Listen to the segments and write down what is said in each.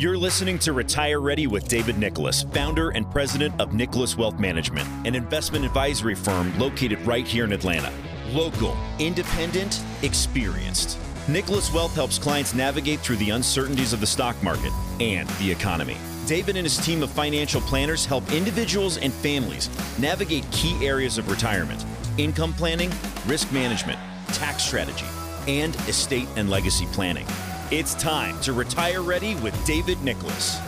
You're listening to Retire Ready with David Nicholas, founder and president of Nicholas Wealth Management, an investment advisory firm located right here in Atlanta. Local, independent, experienced. Nicholas Wealth helps clients navigate through the uncertainties of the stock market and the economy. David and his team of financial planners help individuals and families navigate key areas of retirement, income planning, risk management, tax strategy, and estate and legacy planning. It's time to retire ready with David Nicholas.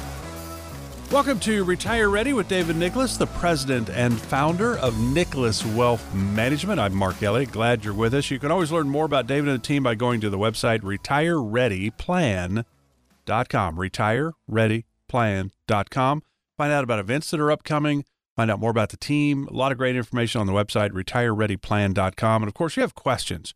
Welcome to Retire Ready with David Nicholas, the president and founder of Nicholas Wealth Management. I'm Mark Elliott. Glad you're with us. You can always learn more about David and the team by going to the website retirereadyplan.com. Retirereadyplan.com. Find out about events that are upcoming. Find out more about the team. A lot of great information on the website retirereadyplan.com. And of course, if you have questions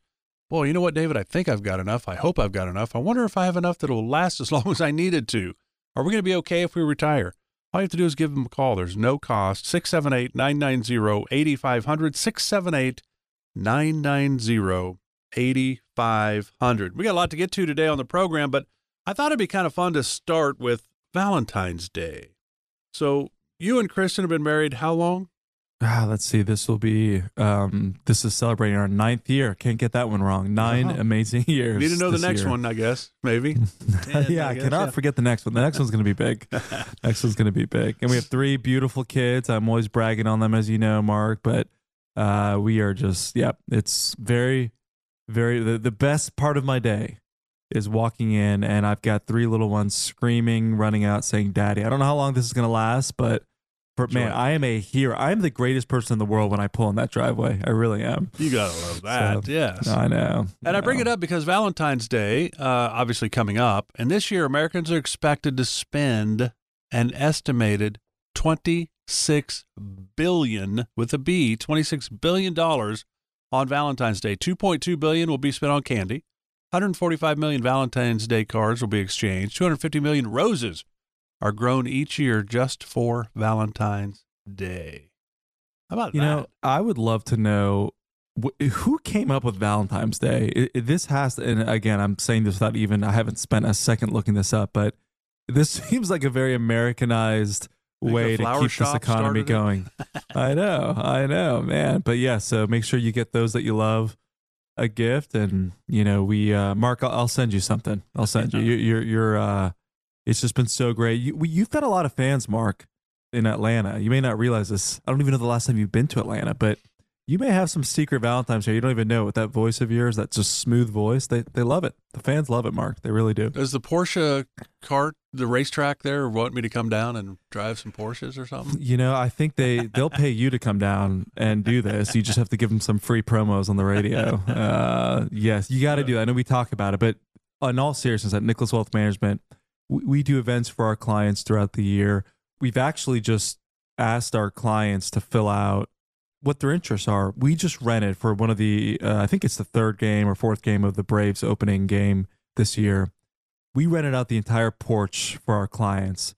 boy, you know what, David? I think I've got enough. I hope I've got enough. I wonder if I have enough that will last as long as I needed to. Are we going to be okay if we retire? All you have to do is give them a call. There's no cost. 678 990 8500. 678 990 8500. We got a lot to get to today on the program, but I thought it'd be kind of fun to start with Valentine's Day. So, you and Kristen have been married how long? Ah, let's see. This will be um this is celebrating our ninth year. Can't get that one wrong. 9 Uh-huh. amazing years. Need to know the next year. one, I guess. Maybe. yeah, I guess, cannot yeah. forget the next one. The next one's going to be big. next one's going to be big. And we have three beautiful kids. I'm always bragging on them, as you know, Mark. But uh, we are just, yep. it's very, very. The, the best part of my day is walking in, and I've got three little ones screaming, running out, saying, "Daddy!" I don't know how long this is going to last, but. For, man, I am a hero. I am the greatest person in the world when I pull in that driveway. I really am. You got to love that. So, yes. I know. And I bring it up because Valentine's Day, uh, obviously coming up, and this year Americans are expected to spend an estimated twenty-six billion with a B, twenty-six billion dollars on Valentine's Day. Two point two billion will be spent on candy. 145 million Valentine's Day cards will be exchanged. 250 million roses are grown each year just for Valentine's Day. How about You that? know, I would love to know wh- who came up with Valentine's Day. It, it- this has to, and again, I'm saying this without even, I haven't spent a second looking this up, but this seems like a very Americanized way to keep this economy going. I know, I know, man. But yeah, so make sure you get those that you love a gift, and you know, we, uh, Mark, I'll, I'll send you something. I'll send you. You're, you're, you're uh, it's just been so great. You, we, you've got a lot of fans, Mark in Atlanta. You may not realize this. I don't even know the last time you've been to Atlanta, but you may have some secret Valentine's here. You don't even know with that voice of yours, that just smooth voice. They they love it. The fans love it, Mark. They really do. Does the Porsche cart, the racetrack there, want me to come down and drive some Porsches or something? You know, I think they they'll pay you to come down and do this. You just have to give them some free promos on the radio. Uh, yes, you got to do that. I know we talk about it, but in all seriousness, at Nicholas Wealth Management, we, do events for our clients throughout the year. We've actually just asked our clients to fill out what their interests are. We just rented for one of the, uh, I think it's the third game or fourth game of the Braves opening game this year. We rented out the entire porch for our clients.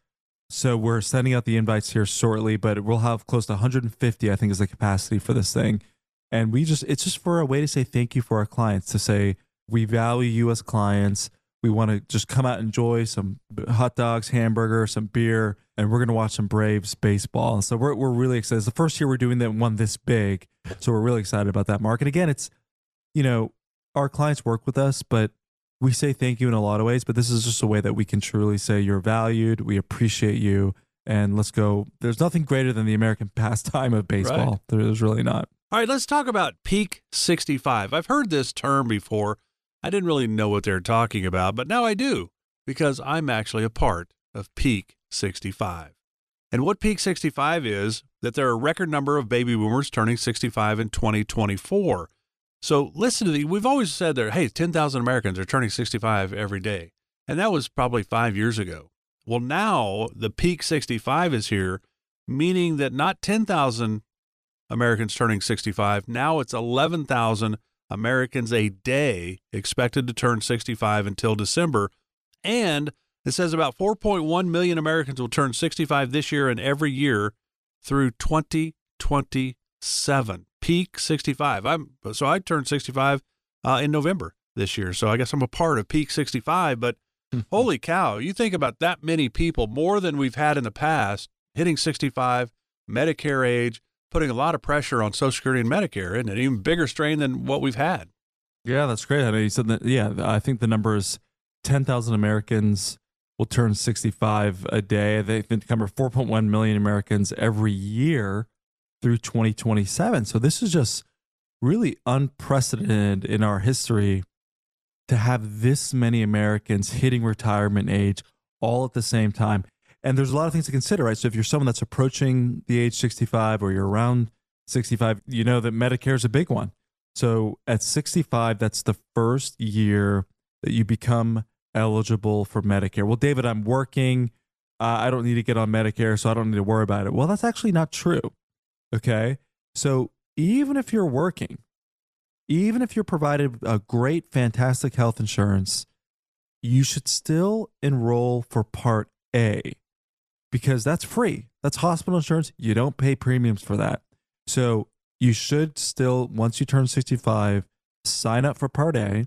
So we're sending out the invites here shortly, but we'll have close to 150, I think, is the capacity for this thing. And we just, it's just for a way to say thank you for our clients, to say we value you as clients. We want to just come out and enjoy some hot dogs, hamburger, some beer, and we're going to watch some Braves baseball. And so we're, we're really excited. It's the first year we're doing that one this big. So we're really excited about that, Mark. And again, it's, you know, our clients work with us, but we say thank you in a lot of ways, but this is just a way that we can truly say you're valued, we appreciate you, and let's go. There's nothing greater than the American pastime of baseball. Right. There's really not. All right, let's talk about Peak 65. I've heard this term before. I didn't really know what they're talking about, but now I do because I'm actually a part of Peak 65. And what Peak 65 is that there are a record number of baby boomers turning 65 in 2024. So listen to the, we've always said that, hey, 10,000 Americans are turning 65 every day. And that was probably five years ago. Well, now the peak 65 is here, meaning that not 10,000 Americans turning 65, now it's 11,000 Americans a day expected to turn 65 until December. And it says about 4.1 million Americans will turn 65 this year and every year through 2027. Peak 65. I'm so I turned 65 uh, in November this year. So I guess I'm a part of peak 65, but holy cow, you think about that many people, more than we've had in the past, hitting 65, Medicare age, putting a lot of pressure on Social Security and Medicare, isn't it? Even bigger strain than what we've had. Yeah, that's great. I know you said that. Yeah, I think the number is 10,000 Americans will turn 65 a day. They think cover 4.1 million Americans every year through 2027. So this is just really unprecedented in our history to have this many Americans hitting retirement age all at the same time. And there's a lot of things to consider, right? So if you're someone that's approaching the age 65 or you're around 65, you know that Medicare is a big one. So at 65, that's the first year that you become eligible for Medicare. Well, David, I'm working. Uh, I don't need to get on Medicare, so I don't need to worry about it. Well, that's actually not true. Okay. So even if you're working, even if you're provided a great, fantastic health insurance, you should still enroll for Part A because that's free. That's hospital insurance. You don't pay premiums for that. So you should still, once you turn 65, sign up for Part A.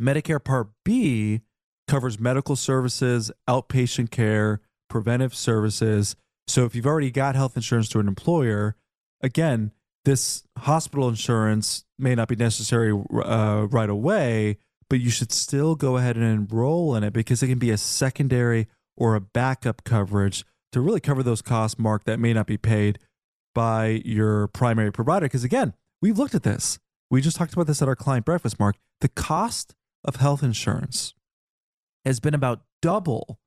Medicare Part B covers medical services, outpatient care, preventive services. So if you've already got health insurance through an employer, again, this hospital insurance may not be necessary uh, right away, but you should still go ahead and enroll in it because it can be a secondary or a backup coverage to really cover those costs, Mark, that may not be paid by your primary provider. Because again, we've looked at this. We just talked about this at our client breakfast, Mark. The cost of health insurance has been about double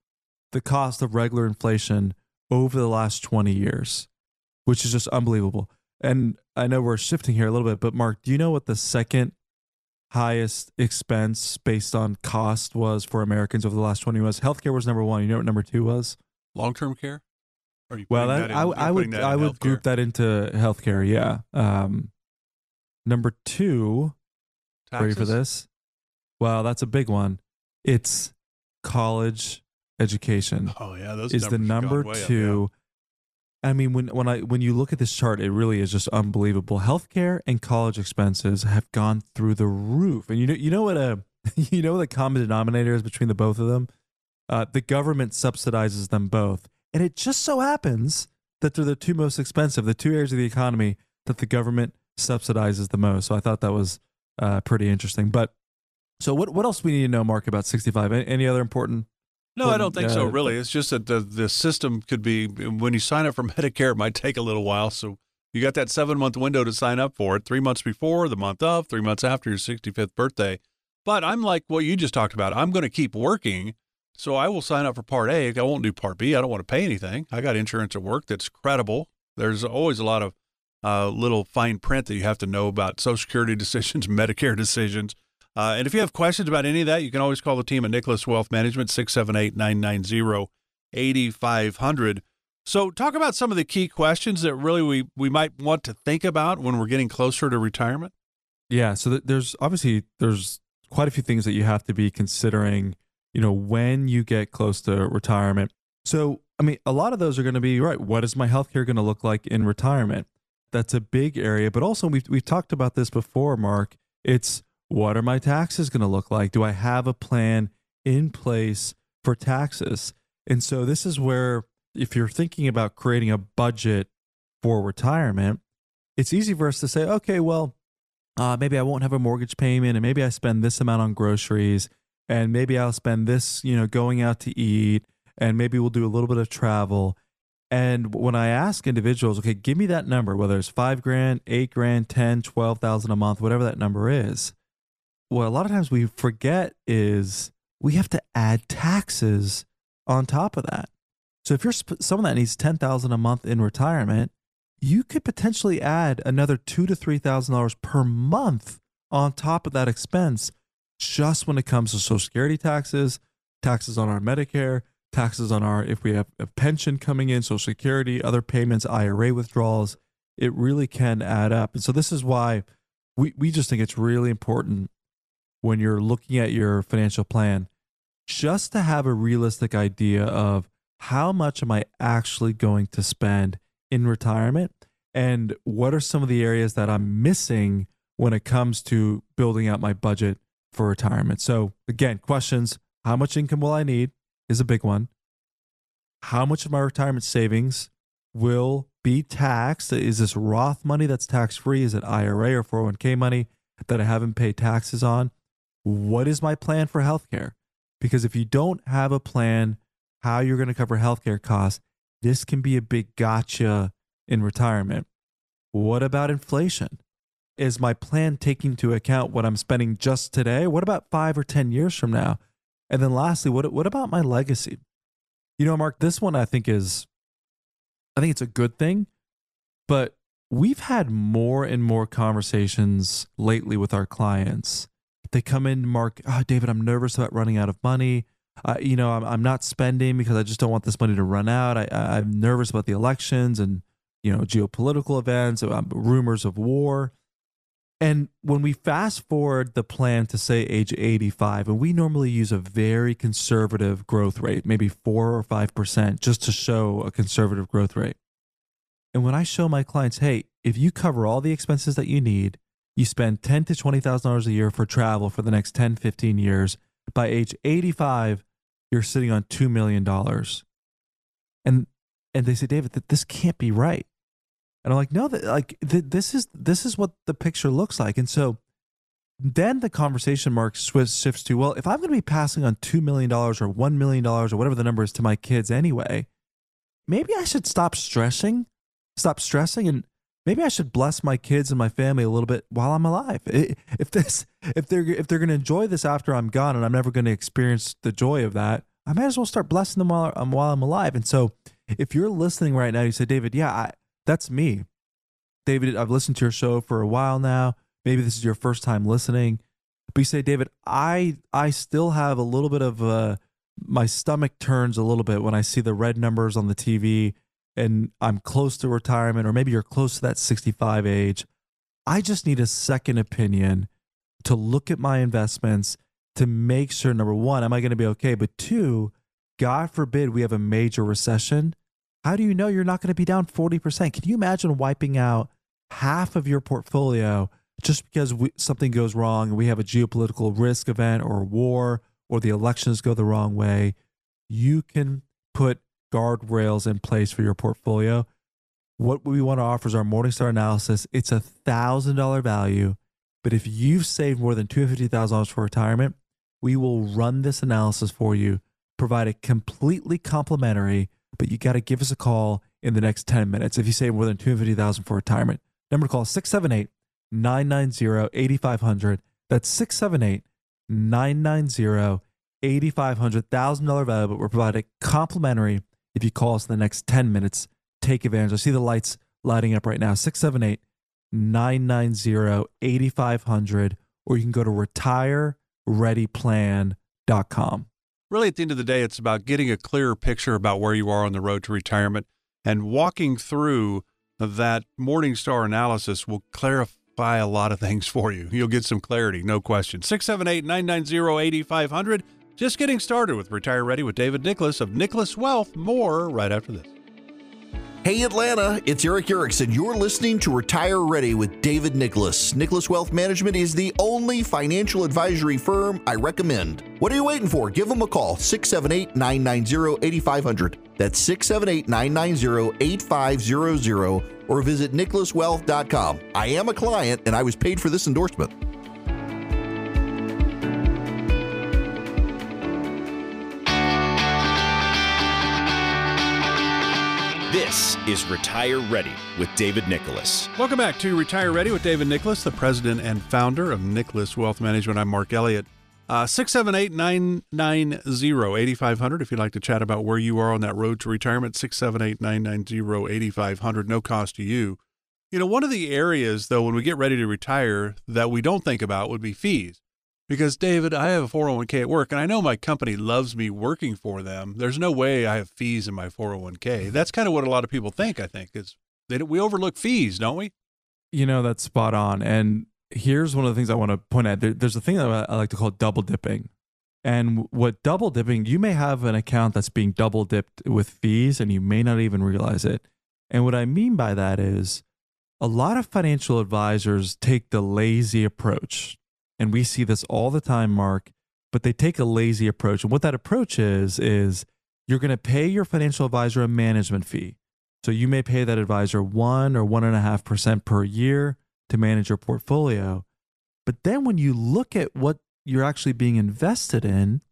the cost of regular inflation over the last 20 years, which is just unbelievable. And I know we're shifting here a little bit, but Mark, do you know what the second highest expense based on cost was for Americans over the last 20 years? Healthcare was number one. You know what number two was? Long term care? well, that, that in, I, I would I would group that into healthcare. Yeah. Um, number two, Taxes? ready for this? Well, that's a big one. It's college education. Oh yeah, those is the number two. Up, yeah. I mean, when when I when you look at this chart, it really is just unbelievable. Healthcare and college expenses have gone through the roof, and you know you know what a you know what the common denominator is between the both of them. Uh, the government subsidizes them both, and it just so happens that they're the two most expensive, the two areas of the economy that the government subsidizes the most. So I thought that was uh, pretty interesting. But so what what else we need to know, Mark, about 65? Any other important? No, I don't think uh, so. Really, it's just that the the system could be when you sign up for Medicare, it might take a little while. So you got that seven month window to sign up for it: three months before, the month of, three months after your 65th birthday. But I'm like what you just talked about. I'm going to keep working, so I will sign up for Part A. I won't do Part B. I don't want to pay anything. I got insurance at work that's credible. There's always a lot of uh, little fine print that you have to know about Social Security decisions, Medicare decisions. Uh, and if you have questions about any of that, you can always call the team at Nicholas Wealth Management, 678 990 8500. So, talk about some of the key questions that really we, we might want to think about when we're getting closer to retirement. Yeah. So, there's obviously there's quite a few things that you have to be considering, you know, when you get close to retirement. So, I mean, a lot of those are going to be right. What is my healthcare going to look like in retirement? That's a big area. But also, we've, we've talked about this before, Mark. It's what are my taxes going to look like? Do I have a plan in place for taxes? And so this is where, if you're thinking about creating a budget for retirement, it's easy for us to say, okay, well, uh, maybe I won't have a mortgage payment, and maybe I spend this amount on groceries, and maybe I'll spend this, you know, going out to eat, and maybe we'll do a little bit of travel. And when I ask individuals, okay, give me that number, whether it's five grand, eight grand, 10, 12,000 a month, whatever that number is, what a lot of times we forget is we have to add taxes on top of that. So if you're sp- someone that needs ten thousand a month in retirement, you could potentially add another two to three thousand dollars per month on top of that expense, just when it comes to Social Security taxes, taxes on our Medicare, taxes on our if we have a pension coming in, social security, other payments, IRA withdrawals, it really can add up. And so this is why we, we just think it's really important when you're looking at your financial plan just to have a realistic idea of how much am I actually going to spend in retirement and what are some of the areas that I'm missing when it comes to building out my budget for retirement. So again, questions, how much income will I need is a big one. How much of my retirement savings will be taxed? Is this Roth money that's tax free? Is it IRA or 401k money that I haven't paid taxes on? What is my plan for healthcare? Because if you don't have a plan how you're going to cover healthcare costs, this can be a big gotcha in retirement. What about inflation? Is my plan taking into account what I'm spending just today? What about five or 10 years from now? And then lastly, what, what about my legacy? You know, Mark, this one I think is, I think it's a good thing, but we've had more and more conversations lately with our clients. They come in, Mark, oh, David, I'm nervous about running out of money. Uh, you know, I'm, I'm not spending because I just don't want this money to run out. I, I'm nervous about the elections and, you know, geopolitical events, um, rumors of war. And when we fast forward the plan to say age 85, and we normally use a very conservative growth rate, maybe four or 5%, just to show a conservative growth rate. And when I show my clients, hey, if you cover all the expenses that you need, you spend ten to twenty thousand dollars a year for travel for the next 10, 15 years. By age 85, you're sitting on two million dollars. And and they say, David, that this can't be right. And I'm like, no, that like th- this is this is what the picture looks like. And so then the conversation mark shifts to, well, if I'm going to be passing on two million dollars or one million dollars or whatever the number is to my kids anyway, maybe I should stop stressing, stop stressing, and maybe I should bless my kids and my family a little bit while I'm alive. If this, if they're if they're going to enjoy this after I'm gone and I'm never going to experience the joy of that, I might as well start blessing them while I'm while I'm alive. And so, if you're listening right now, you say, David, yeah, I, that's me. David, I've listened to your show for a while now. Maybe this is your first time listening. But you say, David, I I still have a little bit of uh, my stomach turns a little bit when I see the red numbers on the TV and I'm close to retirement, or maybe you're close to that 65 age. I just need a second opinion to look at my investments to make sure number one, am I going to be okay? But two, God forbid we have a major recession how do you know you're not going to be down 40%? Can you imagine wiping out half of your portfolio just because we, something goes wrong and we have a geopolitical risk event or war or the elections go the wrong way? You can put guardrails in place for your portfolio. What we want to offer is our Morningstar analysis. It's a thousand dollar value, but if you've saved more than two hundred fifty thousand dollars for retirement, we will run this analysis for you, provide it completely complimentary but you got to give us a call in the next 10 minutes if you save more than 250000 for retirement. Number to call 678 990 8500. That's 678 990 8500. $1,000 value, but we're providing complimentary if you call us in the next 10 minutes. Take advantage. I see the lights lighting up right now 678 990 8500, or you can go to retirereadyplan.com really at the end of the day, it's about getting a clearer picture about where you are on the road to retirement and walking through that Morningstar analysis will clarify a lot of things for you. You'll get some clarity, no question. 678 990 8500. Just getting started with Retire Ready with David Nicholas of Nicholas Wealth. More right after this. Hey Atlanta, it's Erick Erickson. You're listening to Retire Ready with David Nicholas. Nicholas Wealth Management is the only financial advisory firm I recommend. What are you waiting for? Give them a call, 678 990 8500. That's 678 990 8500, or visit nicholaswealth.com. I am a client and I was paid for this endorsement. This is Retire Ready with David Nicholas. Welcome back to Retire Ready with David Nicholas, the president and founder of Nicholas Wealth Management. I'm Mark Elliott. Uh, 678 990 8500 if you'd like to chat about where you are on that road to retirement. 678 990 8500, no cost to you. You know, one of the areas, though, when we get ready to retire that we don't think about would be fees. Because, David, I have a 401k at work, and I know my company loves me working for them. There's no way I have fees in my 401k. Mm-hmm. That's kind of what a lot of people think, I think, is they, we overlook fees, don't we? You know, that's spot on. And here's one of the things I want to point out. There, there's a thing that I like to call double dipping. And what double dipping, you may have an account that's being double dipped with fees and you may not even realize it. And what I mean by that is a lot of financial advisors take the lazy approach. And we see this all the time, Mark, but they take a lazy approach. And what that approach is, is you're going to pay your financial advisor a management fee. So you may pay that advisor one or one and a half percent per year to manage your portfolio. But then when you look at what you're actually being invested in,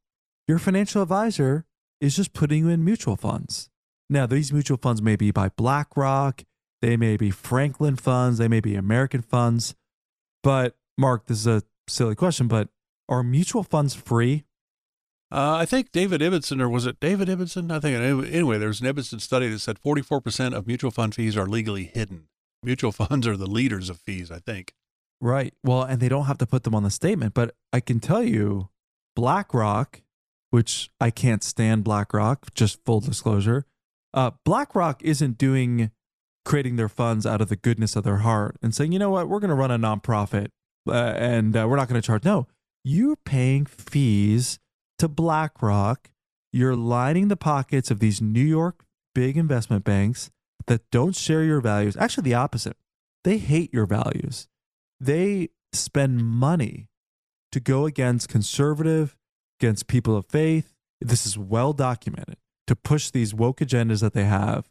your financial advisor is just putting you in mutual funds. Now, these mutual funds may be by BlackRock, they may be Franklin funds, they may be American funds. But, Mark, this is a silly question, but are mutual funds free? Uh, I think David Ibbotson, or was it David Ibbotson? I think anyway, there's an Ibbotson study that said 44% of mutual fund fees are legally hidden. Mutual funds are the leaders of fees, I think. Right. Well, and they don't have to put them on the statement, but I can tell you BlackRock, which I can't stand BlackRock, just full disclosure. Uh, BlackRock isn't doing creating their funds out of the goodness of their heart and saying, you know what, we're going to run a nonprofit uh, and uh, we're not going to charge. No, you're paying fees to BlackRock. You're lining the pockets of these New York big investment banks that don't share your values. Actually, the opposite. They hate your values. They spend money to go against conservative, against people of faith. This is well documented to push these woke agendas that they have.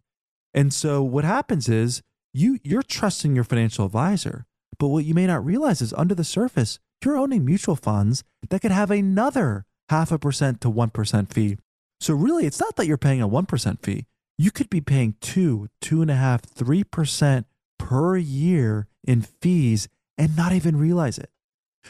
And so what happens is you you're trusting your financial advisor, but what you may not realize is under the surface, you're owning mutual funds that could have another half a percent to 1% fee. So really, it's not that you're paying a 1% fee. You could be paying two, two and a half, three percent per year in fees and not even realize it.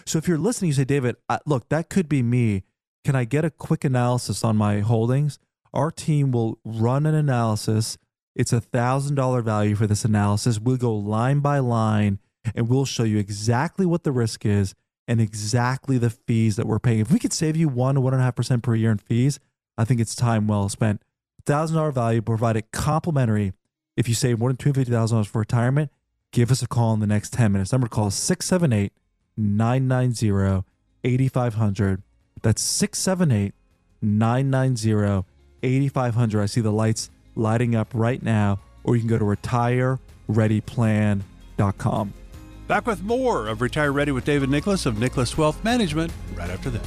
So if you're listening, you say, David, look, that could be me. Can I get a quick analysis on my holdings? Our team will run an analysis. It's a thousand dollar value for this analysis. We'll go line by line and we'll show you exactly what the risk is and exactly the fees that we're paying. If we could save you one to one and a half percent per year in fees, I think it's time well spent. Thousand dollar value provided complimentary. If you save more than two hundred fifty thousand dollars for retirement, give us a call in the next ten minutes. Number to call is 678 990 8500. That's 678 990 8500. I see the lights lighting up right now, or you can go to retirereadyplan.com. Back with more of Retire Ready with David Nicholas of Nicholas Wealth Management right after this.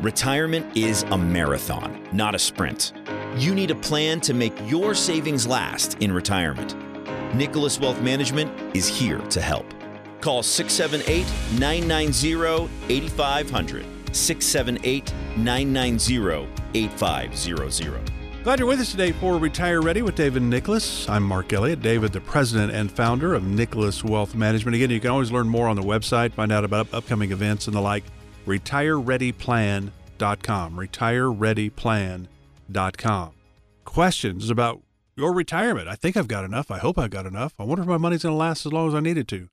Retirement is a marathon, not a sprint. You need a plan to make your savings last in retirement. Nicholas Wealth Management is here to help. Call 678 990 8500. 678 990 8500. Glad you're with us today for Retire Ready with David Nicholas. I'm Mark Elliott, David, the president and founder of Nicholas Wealth Management. Again, you can always learn more on the website, find out about upcoming events and the like. RetireReadyPlan.com. RetireReadyPlan.com. Questions about your retirement. I think I've got enough. I hope I've got enough. I wonder if my money's going to last as long as I need it to.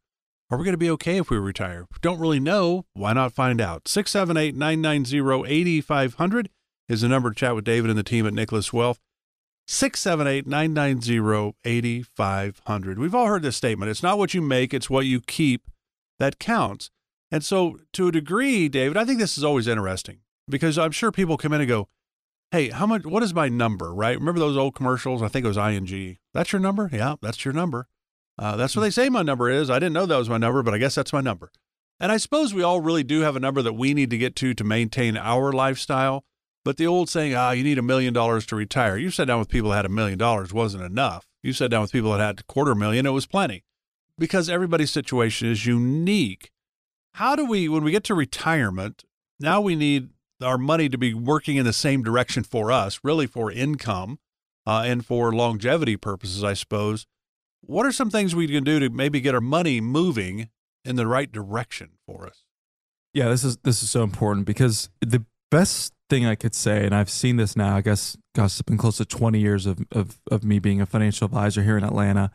Are we going to be okay if we retire? Don't really know. Why not find out? 678 990 8500 is the number to chat with David and the team at Nicholas Wealth. 678 990 8500. We've all heard this statement. It's not what you make, it's what you keep that counts. And so, to a degree, David, I think this is always interesting because I'm sure people come in and go, Hey, how much, what is my number, right? Remember those old commercials? I think it was ING. That's your number? Yeah, that's your number. Uh, that's what they say my number is. I didn't know that was my number, but I guess that's my number. And I suppose we all really do have a number that we need to get to to maintain our lifestyle. But the old saying, ah, you need a million dollars to retire. You sat down with people that had a million dollars wasn't enough. You sat down with people that had a quarter million, it was plenty. Because everybody's situation is unique. How do we, when we get to retirement, now we need our money to be working in the same direction for us, really for income uh, and for longevity purposes, I suppose. What are some things we can do to maybe get our money moving in the right direction for us? Yeah, this is this is so important because the best thing I could say, and I've seen this now, I guess, gosh, it's been close to 20 years of, of, of me being a financial advisor here in Atlanta.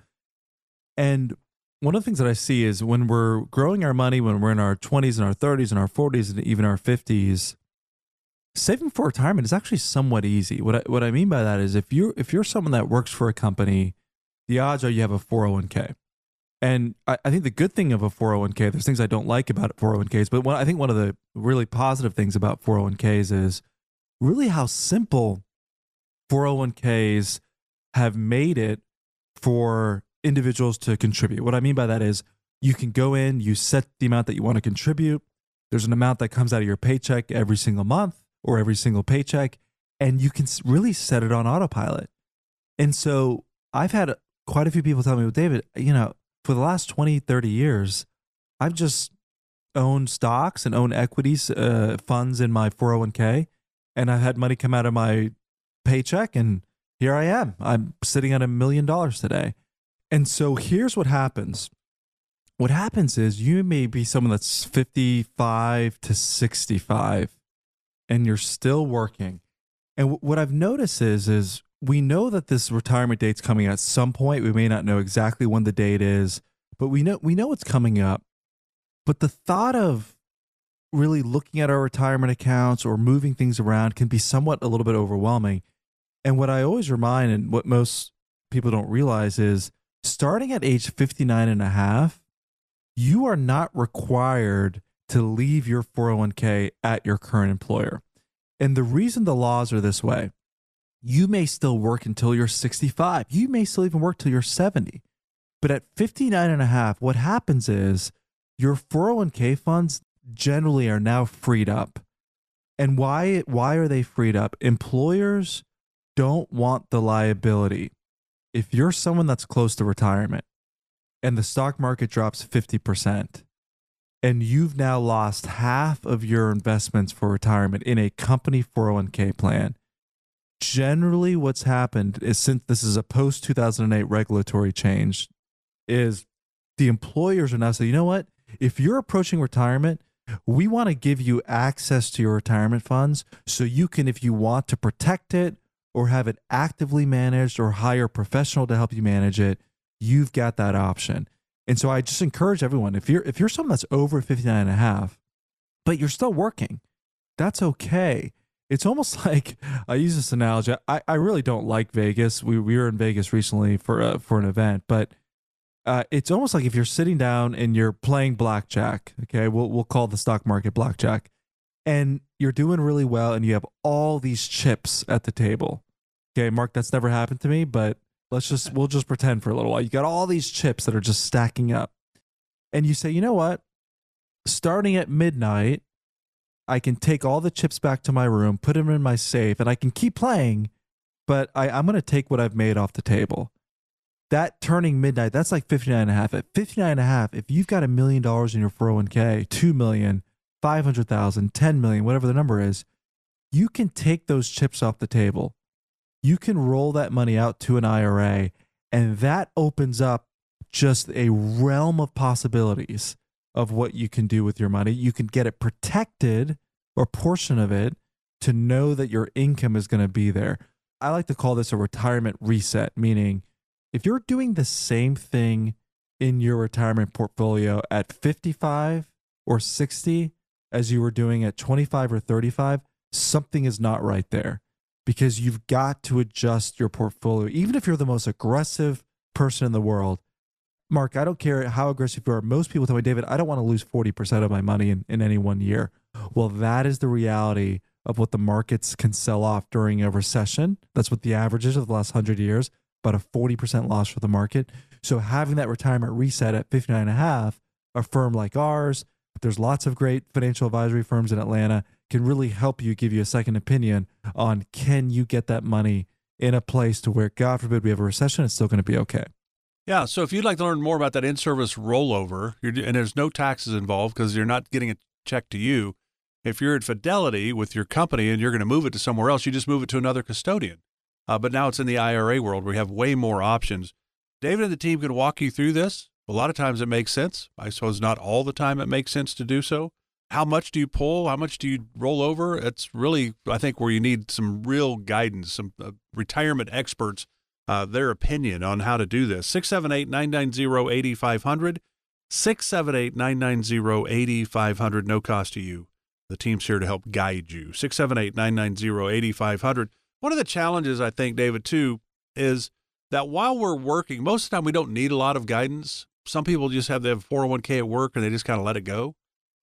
And one of the things that I see is when we're growing our money, when we're in our 20s and our 30s and our 40s and even our 50s, saving for retirement is actually somewhat easy. What I, what I mean by that is if you if you're someone that works for a company, the odds are you have a 401k. And I, I think the good thing of a 401k, there's things I don't like about 401ks, but one, I think one of the really positive things about 401ks is really how simple 401ks have made it for individuals to contribute. What I mean by that is you can go in, you set the amount that you want to contribute. There's an amount that comes out of your paycheck every single month or every single paycheck, and you can really set it on autopilot. And so I've had quite a few people tell me, well, David, you know, for the last 20, 30 years, I've just owned stocks and owned equities uh, funds in my 401k, and I've had money come out of my paycheck, and here I am. I'm sitting on a million dollars today. And so here's what happens. What happens is you may be someone that's 55 to 65 and you're still working. And what I've noticed is is we know that this retirement date's coming at some point. We may not know exactly when the date is, but we know we know it's coming up. But the thought of really looking at our retirement accounts or moving things around can be somewhat a little bit overwhelming. And what I always remind and what most people don't realize is starting at age 59 and a half, you are not required to leave your 401k at your current employer. And the reason the laws are this way, you may still work until you're 65. You may still even work till you're 70. But at 59 and a half, what happens is your 401k funds generally are now freed up. And why why are they freed up? Employers don't want the liability. If you're someone that's close to retirement and the stock market drops 50%, and you've now lost half of your investments for retirement in a company 401k plan, generally what's happened is since this is a post 2008 regulatory change, is the employers are now saying, you know what? If you're approaching retirement, we want to give you access to your retirement funds so you can, if you want to protect it or have it actively managed or hire a professional to help you manage it, you've got that option. And so I just encourage everyone if you're if you're someone that's over 59 and a half, but you're still working, that's okay. It's almost like I use this analogy. I, I really don't like Vegas. We, we were in Vegas recently for a, for an event, but uh, it's almost like if you're sitting down and you're playing blackjack. Okay, we'll we'll call the stock market blackjack, and you're doing really well, and you have all these chips at the table. Okay, Mark, that's never happened to me, but Let's just we'll just pretend for a little while. You got all these chips that are just stacking up. And you say, "You know what? Starting at midnight, I can take all the chips back to my room, put them in my safe, and I can keep playing, but I, I'm going to take what I've made off the table. That turning midnight, that's like 59 and a half. At 59 and a half, if you've got a million dollars in your 401k, 2 million, 500,000, 10 million, whatever the number is, you can take those chips off the table you can roll that money out to an IRA, and that opens up just a realm of possibilities of what you can do with your money. You can get it protected or portion of it to know that your income is going to be there. I like to call this a retirement reset, meaning if you're doing the same thing in your retirement portfolio at 55 or 60 as you were doing at 25 or 35, something is not right there because you've got to adjust your portfolio. Even if you're the most aggressive person in the world, Mark, I don't care how aggressive you are. Most people tell me, David, I don't want to lose 40% of my money in, in any one year. Well, that is the reality of what the markets can sell off during a recession. That's what the average is of the last 100 years, about a 40% loss for the market. So having that retirement reset at 59 and a half, a firm like ours, there's lots of great financial advisory firms in Atlanta can really help you give you a second opinion on can you get that money in a place to where God forbid we have a recession, it's still going to be okay. Yeah. So if you'd like to learn more about that in service rollover, and there's no taxes involved because you're not getting a check to you. If you're at Fidelity with your company and you're going to move it to somewhere else, you just move it to another custodian. Uh, but now it's in the IRA world where we have way more options. David and the team can walk you through this. A lot of times it makes sense. I suppose not all the time it makes sense to do so how much do you pull? How much do you roll over? It's really, I think, where you need some real guidance, some uh, retirement experts uh, their opinion on how to do this. 678 990 8500. 678 990 8500. No cost to you. The team's here to help guide you. 678 990 8500. One of the challenges, I think, David, too, is that while we're working, most of the time we don't need a lot of guidance. Some people just have their 401k at work and they just kind of let it go,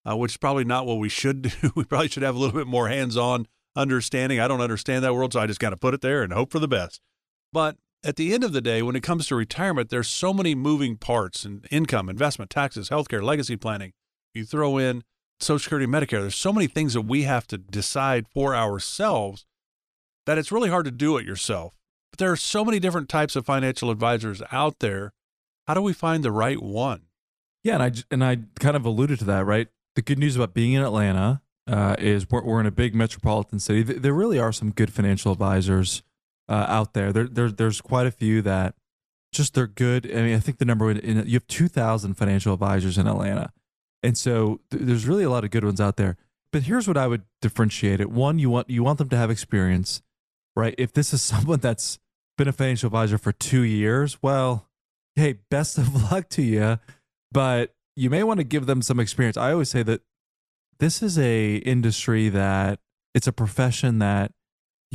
uh, which is probably not what we should do. we probably should have a little bit more hands on understanding. I don't understand that world, so I just kind of put it there and hope for the best. But at the end of the day, when it comes to retirement, there's so many moving parts and income, investment, taxes, healthcare, legacy planning. You throw in Social Security, Medicare. There's so many things that we have to decide for ourselves that it's really hard to do it yourself. But there are so many different types of financial advisors out there. How do we find the right one? Yeah, and I and I kind of alluded to that, right? The good news about being in Atlanta uh, is we're, we're in a big metropolitan city. There really are some good financial advisors uh, out there. There, there. There's quite a few that just they're good. I mean, I think the number one, in you have 2,000 financial advisors in Atlanta, and so th- there's really a lot of good ones out there. But here's what I would differentiate it. One, you want you want them to have experience, right? If this is someone that's been a financial advisor for two years, well, hey, best of luck to you. But you may want to give them some experience. I always say that this is a industry that it's a profession that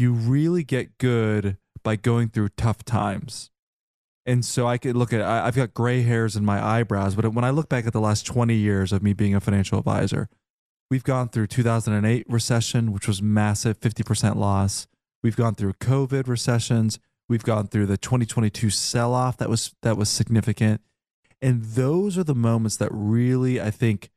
you really get good by going through tough times. And so I could look at I've got gray hairs in my eyebrows, but when I look back at the last 20 years of me being a financial advisor, we've gone through 2008 recession, which was massive, 50% loss. We've gone through COVID recessions. We've gone through the 2022 sell-off that was that was significant. And those are the moments that really I think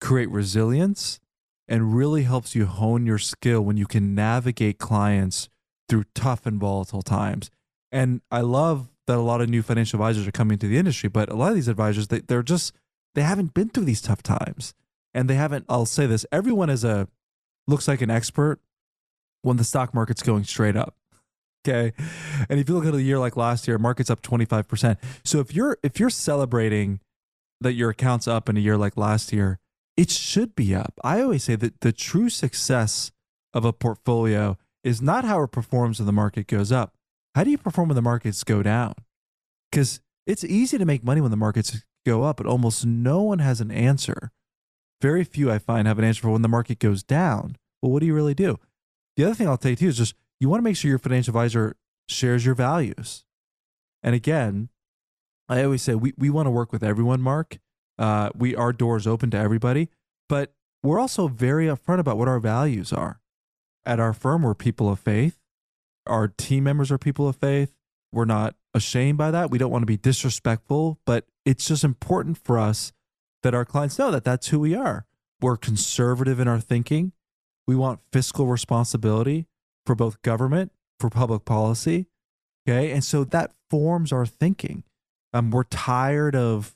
create resilience and really helps you hone your skill when you can navigate clients through tough and volatile times. And I love that a lot of new financial advisors are coming to the industry, but a lot of these advisors they, they're just they haven't been through these tough times. And they haven't I'll say this, everyone is a looks like an expert when the stock market's going straight up. Okay. And if you look at a year like last year, market's up 25%. So if you're if you're celebrating that your account's up in a year like last year, it should be up. I always say that the true success of a portfolio is not how it performs when the market goes up. How do you perform when the markets go down? Because it's easy to make money when the markets go up, but almost no one has an answer. Very few I find have an answer for when the market goes down. Well, what do you really do? The other thing I'll tell you too is just you want to make sure your financial advisor shares your values. And again, I always say we, we want to work with everyone, Mark. Uh, we our doors open to everybody, but we're also very upfront about what our values are. At our firm, we're people of faith. Our team members are people of faith. We're not ashamed by that. We don't want to be disrespectful, but it's just important for us that our clients know that that's who we are. We're conservative in our thinking. We want fiscal responsibility for both government, for public policy. Okay. And so that forms our thinking. Um, we're tired of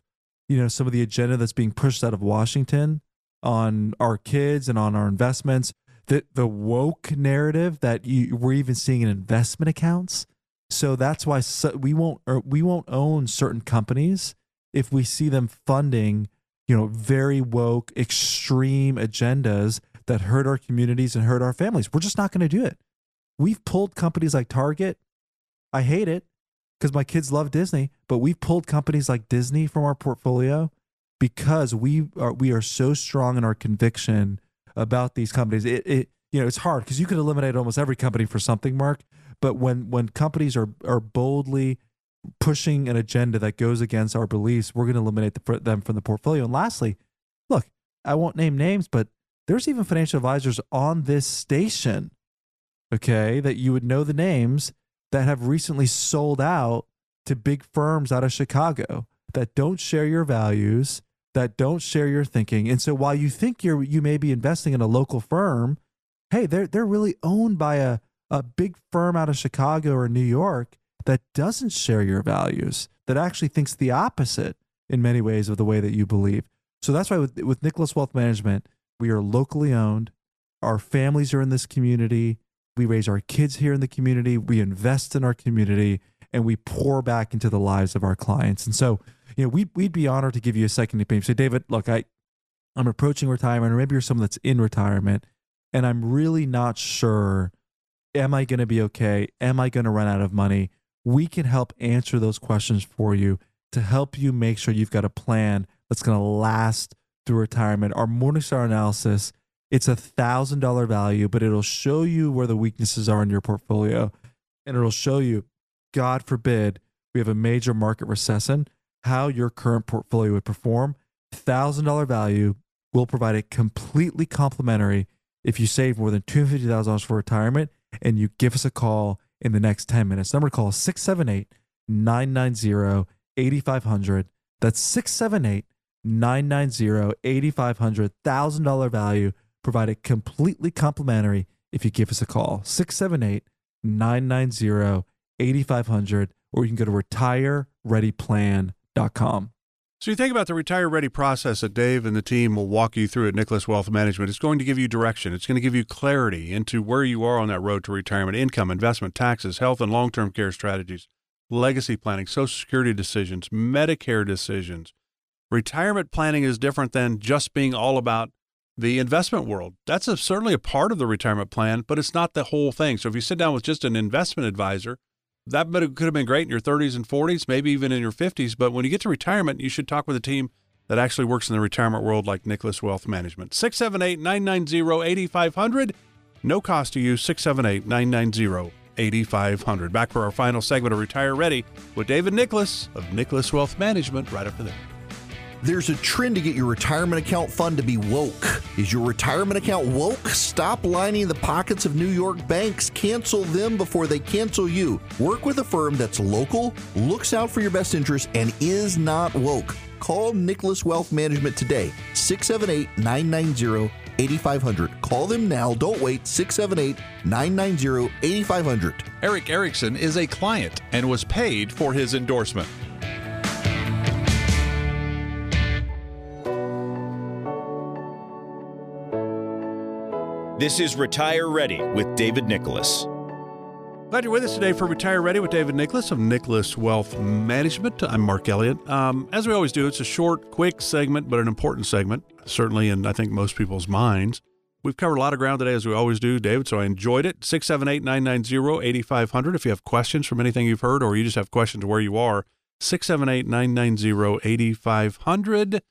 you know some of the agenda that's being pushed out of Washington on our kids and on our investments. The the woke narrative that you, we're even seeing in investment accounts. So that's why so, we won't we won't own certain companies if we see them funding you know very woke extreme agendas that hurt our communities and hurt our families. We're just not going to do it. We've pulled companies like Target. I hate it because my kids love Disney, but we've pulled companies like Disney from our portfolio because we are we are so strong in our conviction about these companies. It, it you know it's hard because you could eliminate almost every company for something, Mark. But when when companies are are boldly pushing an agenda that goes against our beliefs, we're going to eliminate the, them from the portfolio. And lastly, look, I won't name names, but there's even financial advisors on this station, okay, that you would know the names that have recently sold out to big firms out of Chicago that don't share your values, that don't share your thinking. And so while you think you're you may be investing in a local firm, hey, they're they're really owned by a, a big firm out of Chicago or New York that doesn't share your values, that actually thinks the opposite in many ways of the way that you believe. So that's why with, with Nicholas Wealth Management, we are locally owned. Our families are in this community. We raise our kids here in the community. We invest in our community and we pour back into the lives of our clients. And so, you know, we'd, we'd be honored to give you a second opinion. Say, David, look, I, I'm approaching retirement, or maybe you're someone that's in retirement, and I'm really not sure. Am I going to be okay? Am I going to run out of money? we can help answer those questions for you to help you make sure you've got a plan that's going to last through retirement. Our Morningstar analysis, it's a thousand dollar value, but it'll show you where the weaknesses are in your portfolio. And it'll show you, God forbid, we have a major market recession, how your current portfolio would perform. Thousand dollar value will provide it completely complimentary if you save more than $250,000 for retirement and you give us a call in the next 10 minutes. Number to call is 678 990 8500. That's 678 990 8500. $1,000 value provided completely complimentary if you give us a call. 678 990 8500. Or you can go to retirereadyplan.com. So you think about the retire ready process that Dave and the team will walk you through at Nicholas Wealth Management. It's going to give you direction. It's going to give you clarity into where you are on that road to retirement, income, investment, taxes, health and long-term care strategies, legacy planning, social security decisions, Medicare decisions. Retirement planning is different than just being all about the investment world. That's a, certainly a part of the retirement plan, but it's not the whole thing. So if you sit down with just an investment advisor, that could have been great in your 30s and 40s, maybe even in your 50s. But when you get to retirement, you should talk with a team that actually works in the retirement world like Nicholas Wealth Management. 678 990 8500. No cost to you. 678 990 8500. Back for our final segment of Retire Ready with David Nicholas of Nicholas Wealth Management right after this. There's a trend to get your retirement account fund to be woke. Is your retirement account woke? Stop lining the pockets of New York banks. Cancel them before they cancel you. Work with a firm that's local, looks out for your best interest, and is not woke. Call Nicholas Wealth Management today, 678 990 8500. Call them now. Don't wait. 678 990 8500. Erick Erickson is a client and was paid for his endorsement. This is Retire Ready with David Nicholas. Glad you're with us today for Retire Ready with David Nicholas of Nicholas Wealth Management. I'm Mark Elliott. Um, as we always do, it's a short, quick segment, but an important segment, certainly in I think most people's minds. We've covered a lot of ground today, as we always do, David, so I enjoyed it. 678 990 8500. If you have questions from anything you've heard or you just have questions where you are, 678 990 8500.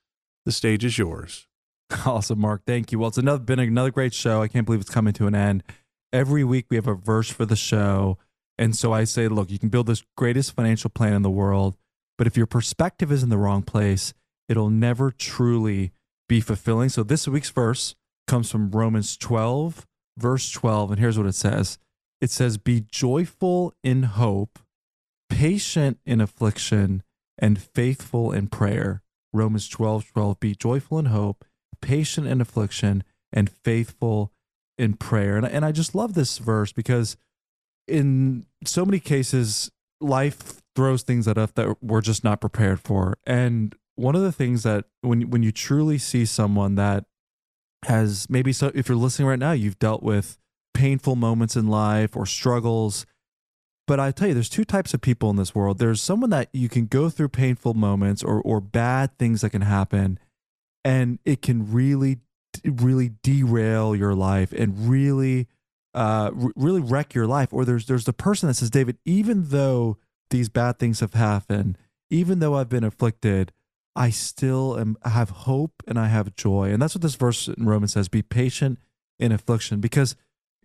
The stage is yours. Awesome, Mark. Thank you. Well, it's another been another great show. I can't believe it's coming to an end. Every week we have a verse for the show. And so I say, look, you can build this greatest financial plan in the world, but if your perspective is in the wrong place, it'll never truly be fulfilling. So this week's verse comes from Romans 12, verse 12. And here's what it says it says, Be joyful in hope, patient in affliction, and faithful in prayer. Romans 12, 12. Be joyful in hope, patient in affliction, and faithful in prayer. And, and I just love this verse because in so many cases, life throws things at us that we're just not prepared for. And one of the things that when when you truly see someone that has maybe so if you're listening right now, you've dealt with painful moments in life or struggles. But I tell you, there's two types of people in this world. There's someone that you can go through painful moments or or bad things that can happen, and it can really really derail your life and really uh really wreck your life. Or there's there's the person that says david even though these bad things have happened even though i've been afflicted i still am I have hope and i have joy. And that's what this verse in romans says be patient in affliction. Because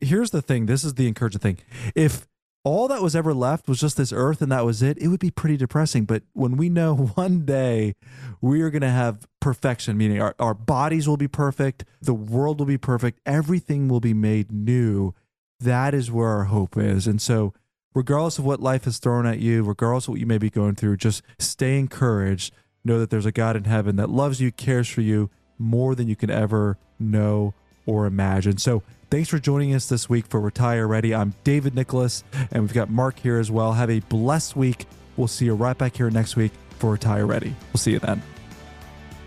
here's the thing this is the encouraging thing. If all that was ever left was just this earth and that was it, it would be pretty depressing. But when we know one day we are going to have perfection, meaning our, our bodies will be perfect, the world will be perfect, everything will be made new, that is where our hope is. And so, regardless of what life has thrown at you, regardless of what you may be going through, just stay encouraged. Know that there's a God in heaven that loves you, cares for you more than you can ever know or imagine. So, Thanks for joining us this week for Retire Ready. I'm David Nicholas, and we've got Mark here as well. Have a blessed week. We'll see you right back here next week for Retire Ready. We'll see you then.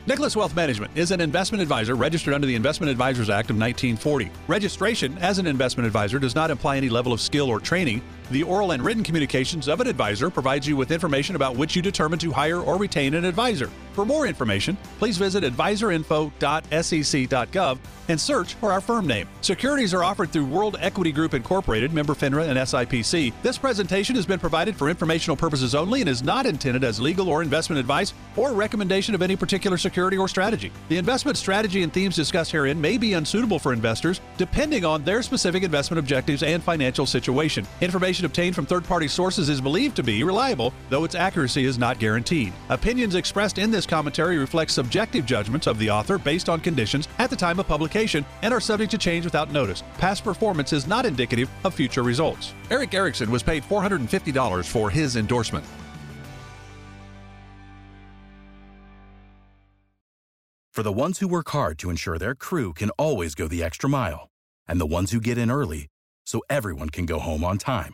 Nicholas Wealth Management is an investment advisor registered under the Investment Advisors Act of 1940. Registration as an investment advisor does not imply any level of skill or training. The oral and written communications of an advisor provides you with information about which you determine to hire or retain an advisor. For more information, please visit advisorinfo.sec.gov and search for our firm name. Securities are offered through World Equity Group Incorporated, member FINRA and SIPC. This presentation has been provided for informational purposes only and is not intended as legal or investment advice or recommendation of any particular security or strategy. The investment strategy and themes discussed herein may be unsuitable for investors depending on their specific investment objectives and financial situation. Information obtained from third party sources is believed to be reliable, though its accuracy is not guaranteed. Opinions expressed in this commentary reflect subjective judgments of the author based on conditions at the time of publication and are subject to change without notice. Past performance is not indicative of future results. Erick Erickson was paid $450 for his endorsement. For the ones who work hard to ensure their crew can always go the extra mile, and the ones who get in early so everyone can go home on time,